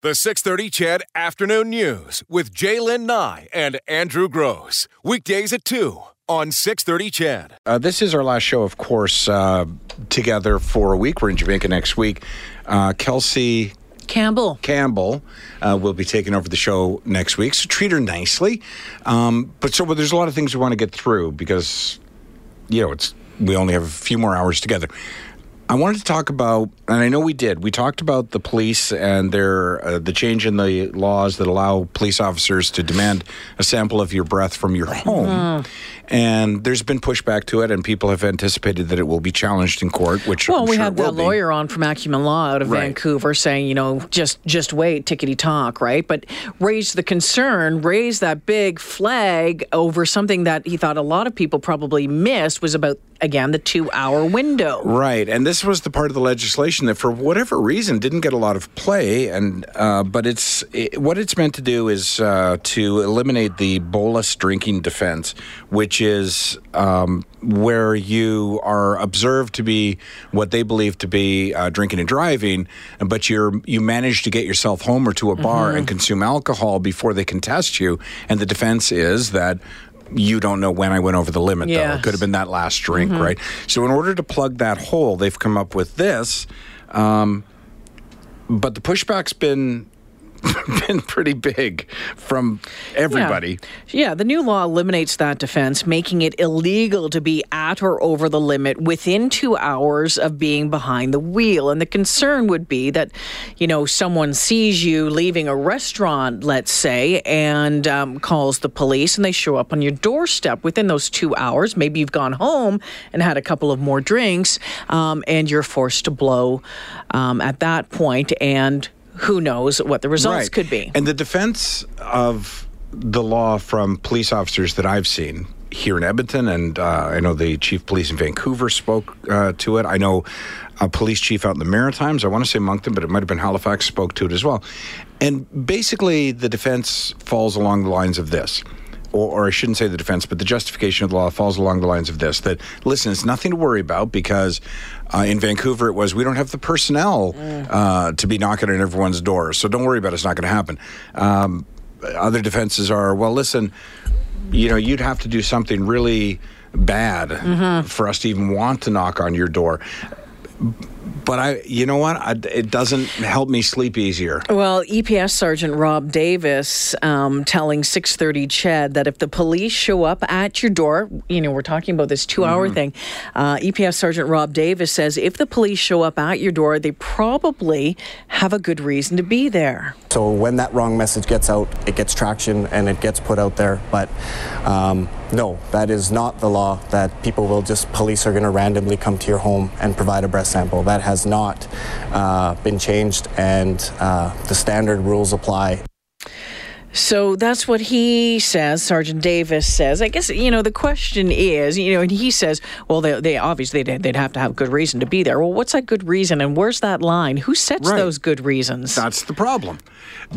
The 630 Ched Afternoon News with J'lyn Nye and Andrew Gross. Weekdays at 2 on 630 Ched. Uh, this is our last show, of course, uh, together for a week. We're in Jamaica next week. Uh, Kelsey Campbell. Campbell uh, will be taking over the show next week, so treat her nicely. Um, but so well, there's a lot of things we want to get through because, you know, it's we only have a few more hours together. I wanted to talk about, and I know we did. We talked about the police and their uh, the change in the laws that allow police officers to demand a sample of your breath from your home. And there's been pushback to it, and people have anticipated that it will be challenged in court. Which Well, I'm we sure had that lawyer on from Acumen Law out of Right. Vancouver saying, you know, just just wait, tickety talk, right? But raised the concern, raised that big flag over something that he thought a lot of people probably missed was about again the two hour window. Right, and this was the part of the legislation that, for whatever reason, didn't get a lot of play. And uh, but it's it, what it's meant to do is uh, to eliminate the bolus drinking defense, which is um, where you are observed to be what they believe to be uh, drinking and driving, but you're you manage to get yourself home or to a bar and consume alcohol before they can test you, and the defense is that. You don't know when I went over the limit, though. It could have been that last drink, right? So, in order to plug that hole, they've come up with this. Um, but the pushback's been been pretty big from everybody. Yeah, the new law eliminates that defense, making it illegal to be at or over the limit within two hours of being behind the wheel. And the concern would be that, you know, someone sees you leaving a restaurant, let's say, and um, calls the police, and they show up on your doorstep within those two hours. Maybe you've gone home and had a couple of more drinks, um, and you're forced to blow um, at that point, and who knows what the results Right. could be. And the defense of the law from police officers that I've seen here in Edmonton, and uh, I know the chief of police in Vancouver spoke uh, to it. I know a police chief out in the Maritimes, I want to say Moncton, but it might have been Halifax, spoke to it as well. And basically, the defense falls along the lines of this. Or, or I shouldn't say the defense, but the justification of the law falls along the lines of this that, listen, it's nothing to worry about because uh, in Vancouver it was, we don't have the personnel uh, to be knocking on everyone's door. So don't worry about it, it's not going to happen. Um, other defenses are, well, listen, you know, you'd have to do something really bad for us to even want to knock on your door. But I, you know what? I, it doesn't help me sleep easier. Well, EPS Sergeant Rob Davis um, telling 630 Ched that if the police show up at your door, you know, we're talking about this two hour thing. Uh, EPS Sergeant Rob Davis says if the police show up at your door, they probably have a good reason to be there. So when that wrong message gets out, it gets traction and it gets put out there. But um, no, that is not the law that people will just, police are going to randomly come to your home and provide a breath sample. That has not uh, been changed and uh, the standard rules apply. So that's what he says. Sergeant Davis says. I guess you know the question is, you know, and he says, well, they, they obviously they'd, they'd have to have good reason to be there. Well, what's that good reason, and where's that line? Who sets Right. those good reasons? That's the problem.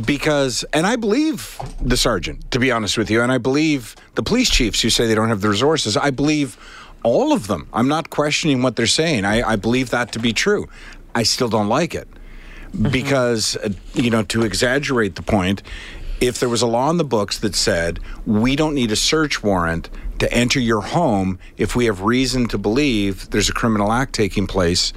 Because, and I believe the sergeant, to be honest with you, and I believe the police chiefs who say they don't have the resources. I believe all of them. I'm not questioning what they're saying. I, I believe that to be true. I still don't like it. Because, uh, you know, to exaggerate the point, if there was a law in the books that said we don't need a search warrant to enter your home if we have reason to believe there's a criminal act taking place,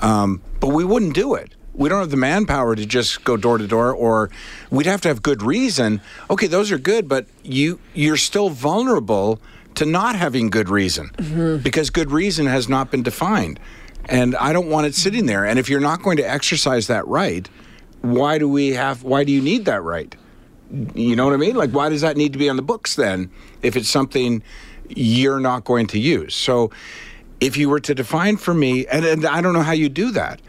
um, but we wouldn't do it. We don't have the manpower to just go door to door, or we'd have to have good reason. Okay, those are good, but you you're still vulnerable to not having good reason mm-hmm. because good reason has not been defined, and I don't want it sitting there. And if you're not going to exercise that right, why do we have? Why do you need that right? You know what I mean? Like, why does that need to be on the books then if it's something you're not going to use? So, if you were to define for me, and, and I don't know how you do that,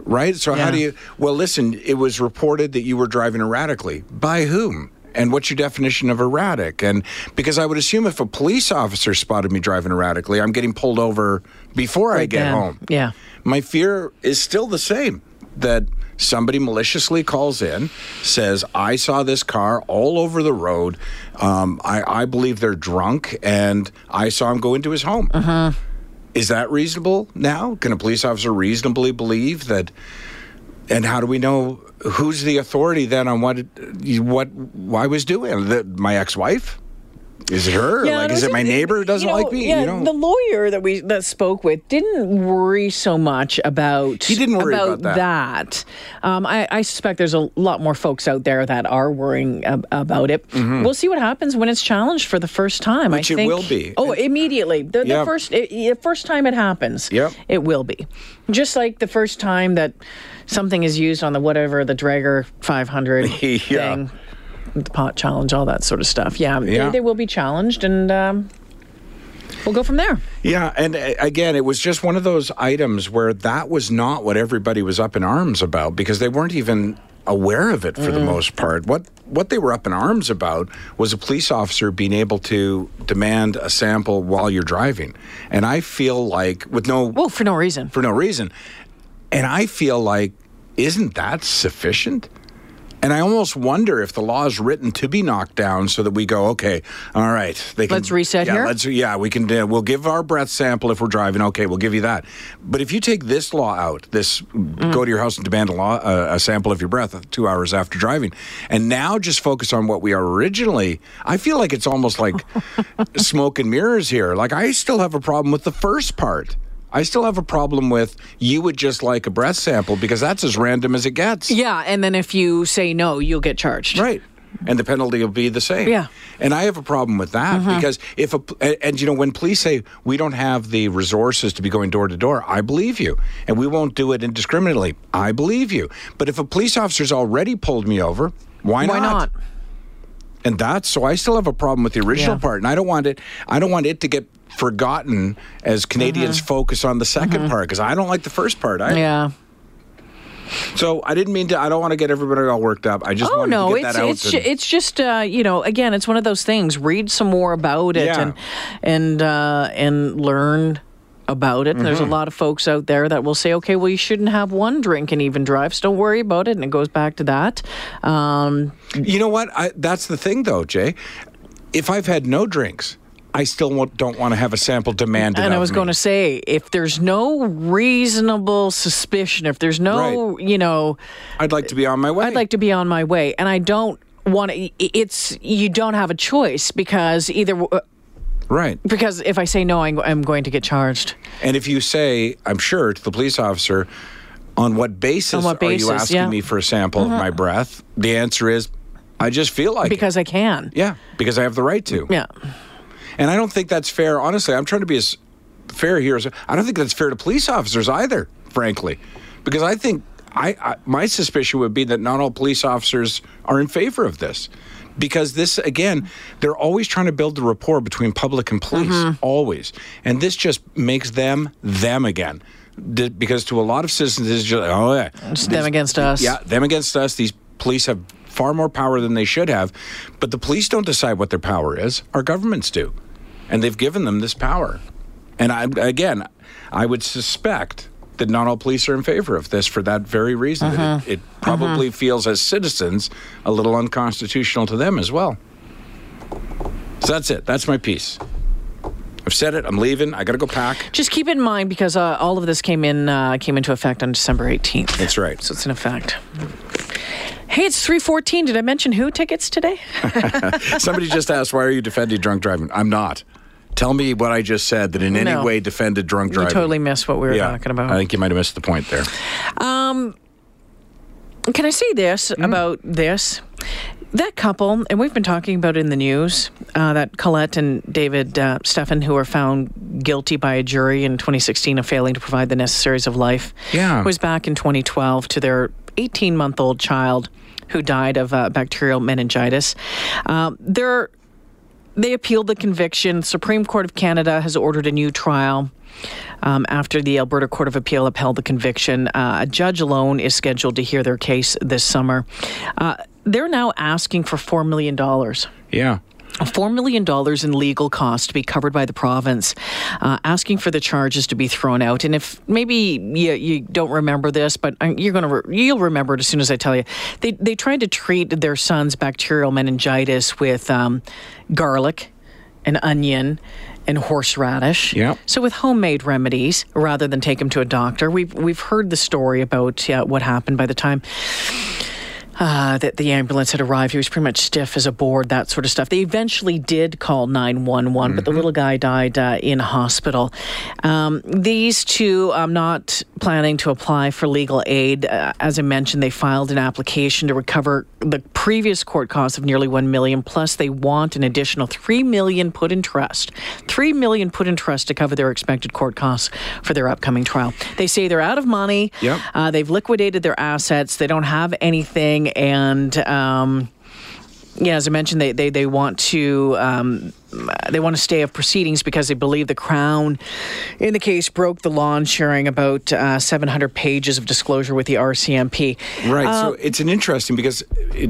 right? So, how do you, well, listen, it was reported that you were driving erratically. By whom? And what's your definition of erratic? And because I would assume if a police officer spotted me driving erratically, I'm getting pulled over before I get then. home. Yeah. My fear is still the same that somebody maliciously calls in, says, I saw this car all over the road. Um, I, I believe they're drunk, and I saw him go into his home. Is that reasonable now? Can a police officer reasonably believe that and how do we know who's the authority then on what what I was doing? The, my ex-wife? Is it her? Yeah, like, no, is it my neighbor who doesn't you know, like me? Yeah, you know? the lawyer that we that spoke with didn't worry so much about. He didn't worry about that. that. Um, I, I suspect there's a lot more folks out there that are worrying ab- about it. We'll see what happens when it's challenged for the first time. Mm-hmm. Which I it think, will be. Oh, immediately. The, the first it, the first time it happens. Yep. It will be. Just like the first time that something is used on the whatever the Drager 500 Yeah. thing the pot challenge, all that sort of stuff. Yeah, Yeah. They, they will be challenged, and um, we'll go from there. Yeah, and uh, again, it was just one of those items where that was not what everybody was up in arms about because they weren't even aware of it for the most part. What what they were up in arms about was a police officer being able to demand a sample while you're driving. And I feel like with no Well, for no reason. for no reason. And I feel like isn't that sufficient? And I almost wonder if the law is written to be knocked down so that we go, okay, all right, they can, Let's reset yeah, here? Let's yeah, we can. Uh, we'll give our breath sample if we're driving. Okay, we'll give you that. But if you take this law out, this Mm. go to your house and demand a law uh, a sample of your breath two hours after driving, and now just focus on what we are originally. I feel like it's almost like smoke and mirrors here. Like I still have a problem with the first part. I still have a problem with you would just like a breath sample because that's as random as it gets. Yeah, and then if you say no, you'll get charged. Right. And the penalty will be the same. Yeah. And I have a problem with that mm-hmm. because if a and, and, you know when police say we don't have the resources to be going door to door, I believe you, and we won't do it indiscriminately. I believe you. But if a police officer's already pulled me over, why, Why not? And that's so I still have a problem with the original Yeah. part, and I don't want it. I don't want it to get forgotten as Canadians focus on the 2nd part because I don't like the first part. I, Yeah. So I didn't mean to. I don't want to get everybody all worked up. I just Oh no, to get it's that it's and- ju- it's just uh, you know again it's one of those things. Read some more about it Yeah. and and uh, and learn about it. There's a Mm-hmm. lot of folks out there that will say, okay, well you shouldn't have one drink and even drive. So don't worry about it, and it goes back to that. Um, You know what? I, that's the thing, though, Jay. If I've had no drinks, I still won't, don't want to have a sample demanded. and I was going to say, if there's no reasonable suspicion, if there's no, you know, I'd like to be on my way. I'd like to be on my way, and I don't want to. It's you don't have a choice because either uh, right. because if I say no, I'm, going to get charged. And if you say, I'm sure to the police officer, on what basis, On what are you asking yeah. Uh-huh. me for a sample of my breath? The answer is, I just feel like it. because I can. Yeah, because I have the right to. Yeah. And I don't think that's fair. Honestly, I'm trying to be as fair here. As, I don't think that's fair to police officers either, frankly, because I think I, I my suspicion would be that not all police officers are in favor of this. Because this, again, they're always trying to build the rapport between public and police, Mm-hmm. always. And this just makes them them again. D- Because to a lot of citizens, it's just, oh, yeah. It's them against us. Yeah, them against us. These police have far more power than they should have. But the police don't decide what their power is. Our governments do. And they've given them this power. And I, again, I would suspect that not all police are in favor of this for that very reason. Uh-huh. It, it probably feels, as citizens, a little unconstitutional to them as well. So that's it. That's my piece. I've said it. I'm leaving. I got to go pack. Just keep in mind because uh, all of this came in uh, came into effect on December 18th. That's right. So it's in effect. Hey, it's 314. Did I mention who tickets today? Somebody just asked, why are you defending drunk driving? I'm not. Tell me what I just said that in any way defended drunk You driving. totally missed what we were yeah, talking about. I think you might have missed the point there. Can I say this Mm-hmm. about this? That couple, and we've been talking about it in the news, uh, that Collet and David uh, Stephan, who were found guilty by a jury in 2016 of failing to provide the necessaries of life, Yeah. was back in 2012 to their 18 month old child who died of uh, bacterial meningitis. Um, they're they appealed the conviction. Supreme Court of Canada has ordered a new trial. Um, after the Alberta Court of Appeal upheld the conviction, uh, a judge alone is scheduled to hear their case this summer. Uh, they're now asking for $4 million. Yeah. $4 million in legal costs to be covered by the province, uh, asking for the charges to be thrown out. And if maybe you, you don't remember this, but uh, you're going to re- you'll remember it as soon as I tell you. They, they tried to treat their son's bacterial meningitis with um, garlic and onion and horseradish. Yep. So with homemade remedies, rather than take him to a doctor, we've we've heard the story about uh, what happened by the time uh, that the ambulance had arrived. He was pretty much stiff as a board, that sort of stuff. They eventually did call 911, mm-hmm. but the mm-hmm. little guy died uh, in hospital. Um, these two, I'm not planning to apply for legal aid. Uh, as I mentioned, they filed an application to recover the previous court costs of nearly 1 million, plus they want an additional 3 million put in trust. 3 million put in trust to cover their expected court costs for their upcoming trial. They say they're out of money. Yep. Uh, they've liquidated their assets. They don't have anything and um, yeah, as I mentioned, they they, they want to um, they want to stay of proceedings because they believe the Crown, in the case, broke the law, in sharing about uh, 700 pages of disclosure with the RCMP. Right. Uh, so it's an interesting because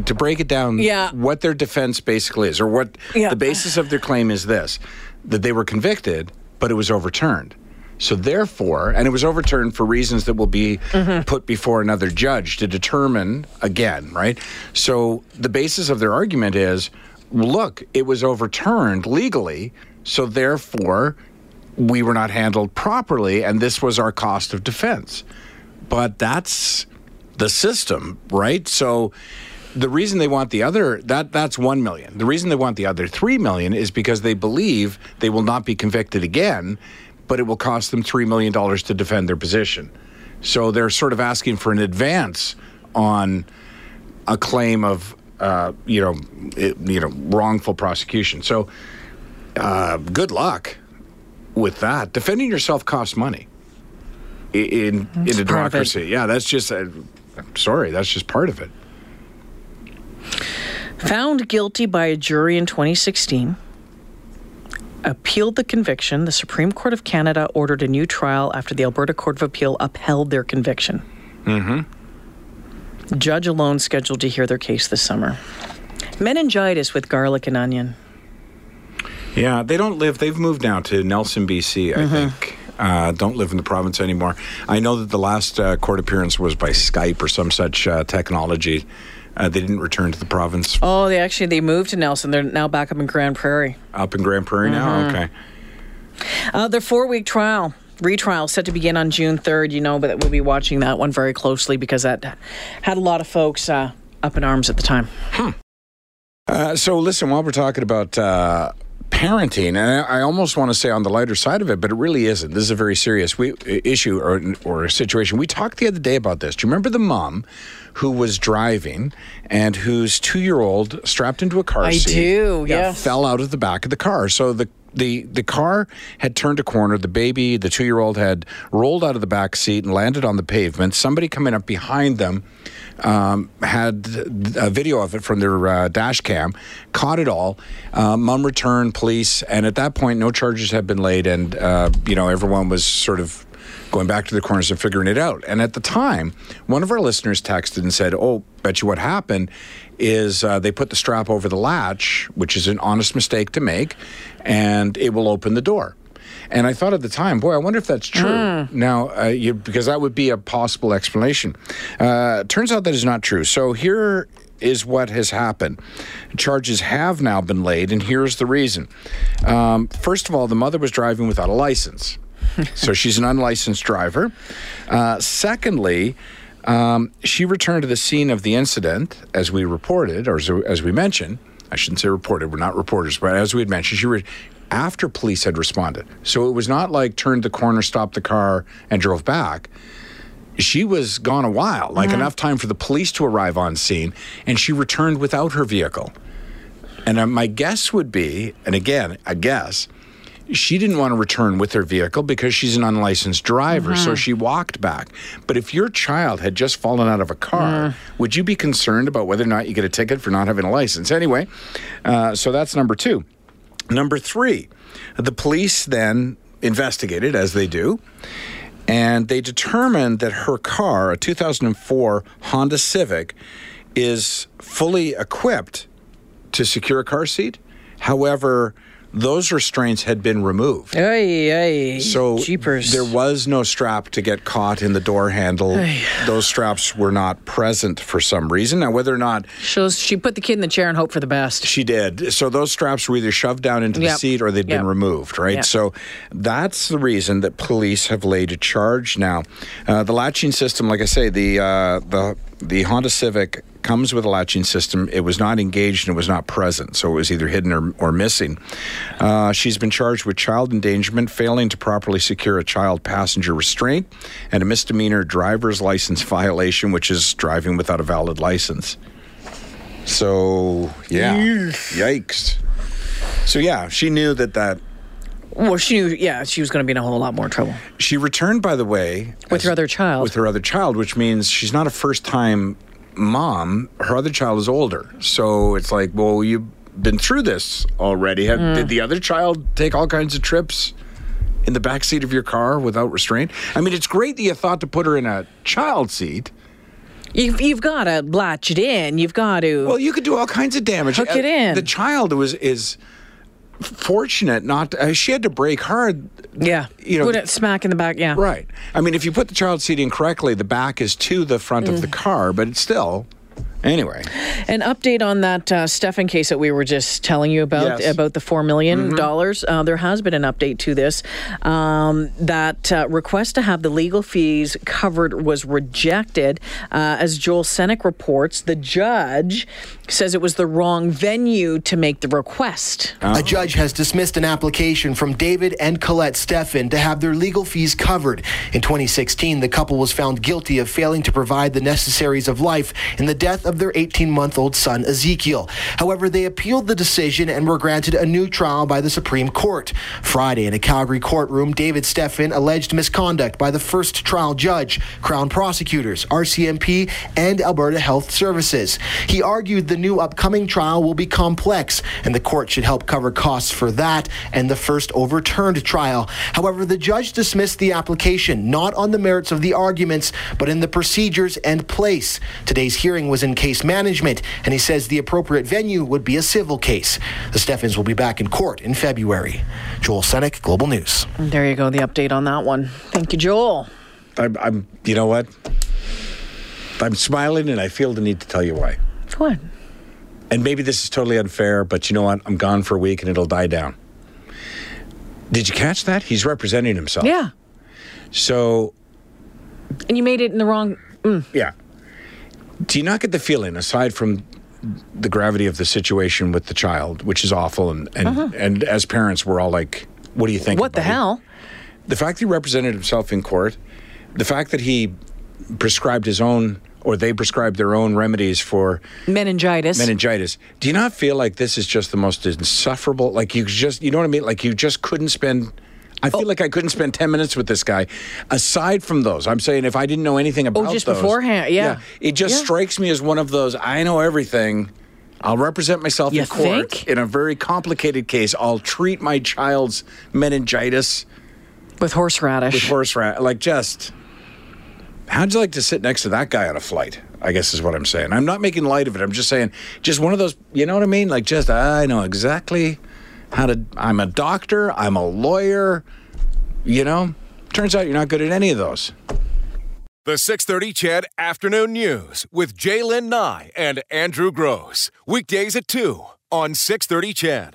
to break it down, yeah. what their defense basically is, or what yeah. the basis of their claim is this: that they were convicted, but it was overturned. So therefore, and it was overturned for reasons that will be mm-hmm. put before another judge to determine again, right? So the basis of their argument is, look, it was overturned legally, so therefore we were not handled properly and this was our cost of defense. But that's the system, right? So the reason they want the other that that's 1 million. The reason they want the other 3 million is because they believe they will not be convicted again but it will cost them $3 million to defend their position. So they're sort of asking for an advance on a claim of, uh, you know, it, you know, wrongful prosecution. So uh, good luck with that. Defending yourself costs money in in, in a democracy. Yeah, that's just. Uh, sorry, that's just part of it. Found guilty by a jury in 2016 appealed the conviction. The Supreme Court of Canada ordered a new trial after the Alberta Court of Appeal upheld their conviction. Mm-hmm. Judge alone scheduled to hear their case this summer. Meningitis with garlic and onion. Yeah, they don't live. They've moved now to Nelson, BC. I mm-hmm. think. Uh, don't live in the province anymore. I know that the last uh, court appearance was by Skype or some such uh, technology. Uh, they didn't return to the province. Oh, they actually they moved to Nelson. They're now back up in Grande Prairie. Up in Grande Prairie mm-hmm. now. Okay. Uh, their four week trial retrial set to begin on June 3rd, you know, but we'll be watching that one very closely because that had a lot of folks uh, up in arms at the time. Hmm. Uh, so, listen, while we're talking about uh, parenting, and I almost want to say on the lighter side of it, but it really isn't. This is a very serious we, issue or, or a situation. We talked the other day about this. Do you remember the mom who was driving and whose two year old strapped into a car I seat? I do, yes. Fell out of the back of the car. So the the the car had turned a corner. The baby, the two year old, had rolled out of the back seat and landed on the pavement. Somebody coming up behind them um, had a video of it from their uh, dash cam, caught it all. Uh, mom returned, police, and at that point, no charges had been laid, and uh, you know everyone was sort of going back to the corners and figuring it out. And at the time, one of our listeners texted and said, "Oh, bet you what happened is uh, they put the strap over the latch, which is an honest mistake to make, and it will open the door." And I thought at the time, boy, I wonder if that's true. Mm. Now, uh, you, because that would be a possible explanation. Uh, turns out that is not true. So here is what has happened. Charges have now been laid, and here's the reason. Um, first of all, the mother was driving without a license so she's an unlicensed driver. Uh, secondly, um, she returned to the scene of the incident, as we reported, or as, as, we mentioned. I shouldn't say reported, we're not reporters, but as we had mentioned, she re- after police had responded. So it was not like turned the corner, stopped the car, and drove back. She was gone a while, like mm-hmm. enough time for the police to arrive on scene, and she returned without her vehicle. And uh, my guess would be, and again, a guess, she didn't want to return with her vehicle because she's an unlicensed driver, mm-hmm. so she walked back. But if your child had just fallen out of a car, mm. would you be concerned about whether or not you get a ticket for not having a license? Anyway, uh, so that's number two. Number three, the police then investigated, as they do, and they determined that her car, a 2004 Honda Civic, is fully equipped to secure a car seat. However, those restraints had been removed. Ay, ay. So Jeepers. there was no strap to get caught in the door handle. Those straps were not present for some reason. Now, whether or not Shows she put the kid in the chair and hoped for the best. she did, so those straps were either shoved down into the seat or they'd been removed, right? Yep. So that's the reason that police have laid a charge now. Uh, the latching system, like I say, the uh, the the Honda Civic comes with a latching system. It was not engaged and it was not present, so it was either hidden or, or missing. Uh, she's been charged with child endangerment, failing to properly secure a child passenger restraint, and a misdemeanor driver's license violation, which is driving without a valid license. So yeah, yikes. So yeah, she knew that that Well, she knew, yeah, she was going to be in a whole lot more trouble. she returned. By the way, With her other child. with her other child, which means she's not a first time mom. Her other child is older, so it's like, well, you've been through this already. Mm. Did the other child take all kinds of trips? In the back seat of your car without restraint. I mean, it's great that you thought to put her in a child seat. You've, you've got to latch it in. You've got to. Well, you could do all kinds of damage. Hook it Uh, in. The child was is fortunate not. Uh, she had to break hard. yeah. you know- Put it smack in the back. Yeah. Right. I mean, if you put the child seat in correctly, the back is to the front Mm. of the car, but it's still. Anyway, An update on that uh, Stephan case that we were just telling you about, Yes. about the $4 million. dollars. Uh, there has been an update to this. Um, that uh, request to have the legal fees covered was rejected. Uh, as Joel Senek reports, the judge says it was the wrong venue to make the request. A judge has dismissed an application from David and Collet Stephan to have their legal fees covered. In 2016, the couple was found guilty of failing to provide the necessaries of life in the death of their 18 month old son, Ezekiel. However, they appealed the decision and were granted a new trial by the Supreme Court. Friday, in a Calgary courtroom, David Stephan alleged misconduct by the first trial judge, Crown prosecutors, RCMP, and Alberta Health Services. He argued the new upcoming trial will be complex, and the court should help cover costs for that and the first overturned trial. However, the judge dismissed the application not on the merits of the arguments, but in the procedures and place. Today's hearing was in case management, and he says the appropriate venue would be a civil case. The Stephans will be back in court in February. Joel Senek, Global News. There you go, the update on that one. Thank you, Joel. I'm, I'm. You know what? I'm smiling, and I feel the need to tell you why. What? And maybe this is totally unfair, but you know what? I'm gone for a week, and it'll die down. Did you catch that? He's representing himself. Yeah. So And you made it in the wrong. Mm. Yeah. Do you not get the feeling, aside from the gravity of the situation with the child, which is awful, and and, and as parents, we're all like, "What do you think?" Uh-huh. What the hell? The fact that he represented himself in court, the fact that he prescribed his own, or they prescribed their own remedies for Meningitis. meningitis. Do you not feel like this is just the most insufferable? Like you just, you know what I mean? Like you just couldn't spend. I Oh. feel like I couldn't spend ten minutes with this guy. Aside from those, I'm saying if I didn't know anything oh, about Oh, just those- beforehand, yeah. it just Yeah. strikes me as one of those. I know everything. I'll represent myself You in court think? in a very complicated case. I'll treat my child's meningitis with horseradish. with horse rat. Like just, how'd you like to sit next to that guy on a flight? I guess is what I'm saying. I'm not making light of it. I'm just saying, just one of those. You know what I mean? Like just, I know exactly how to. I'm a doctor. I'm a lawyer. You know. Turns out you're not good at any of those. The 630 Ched Afternoon News with J'lyn Nye and Andrew Gross. Weekdays at 2 on 630 Ched.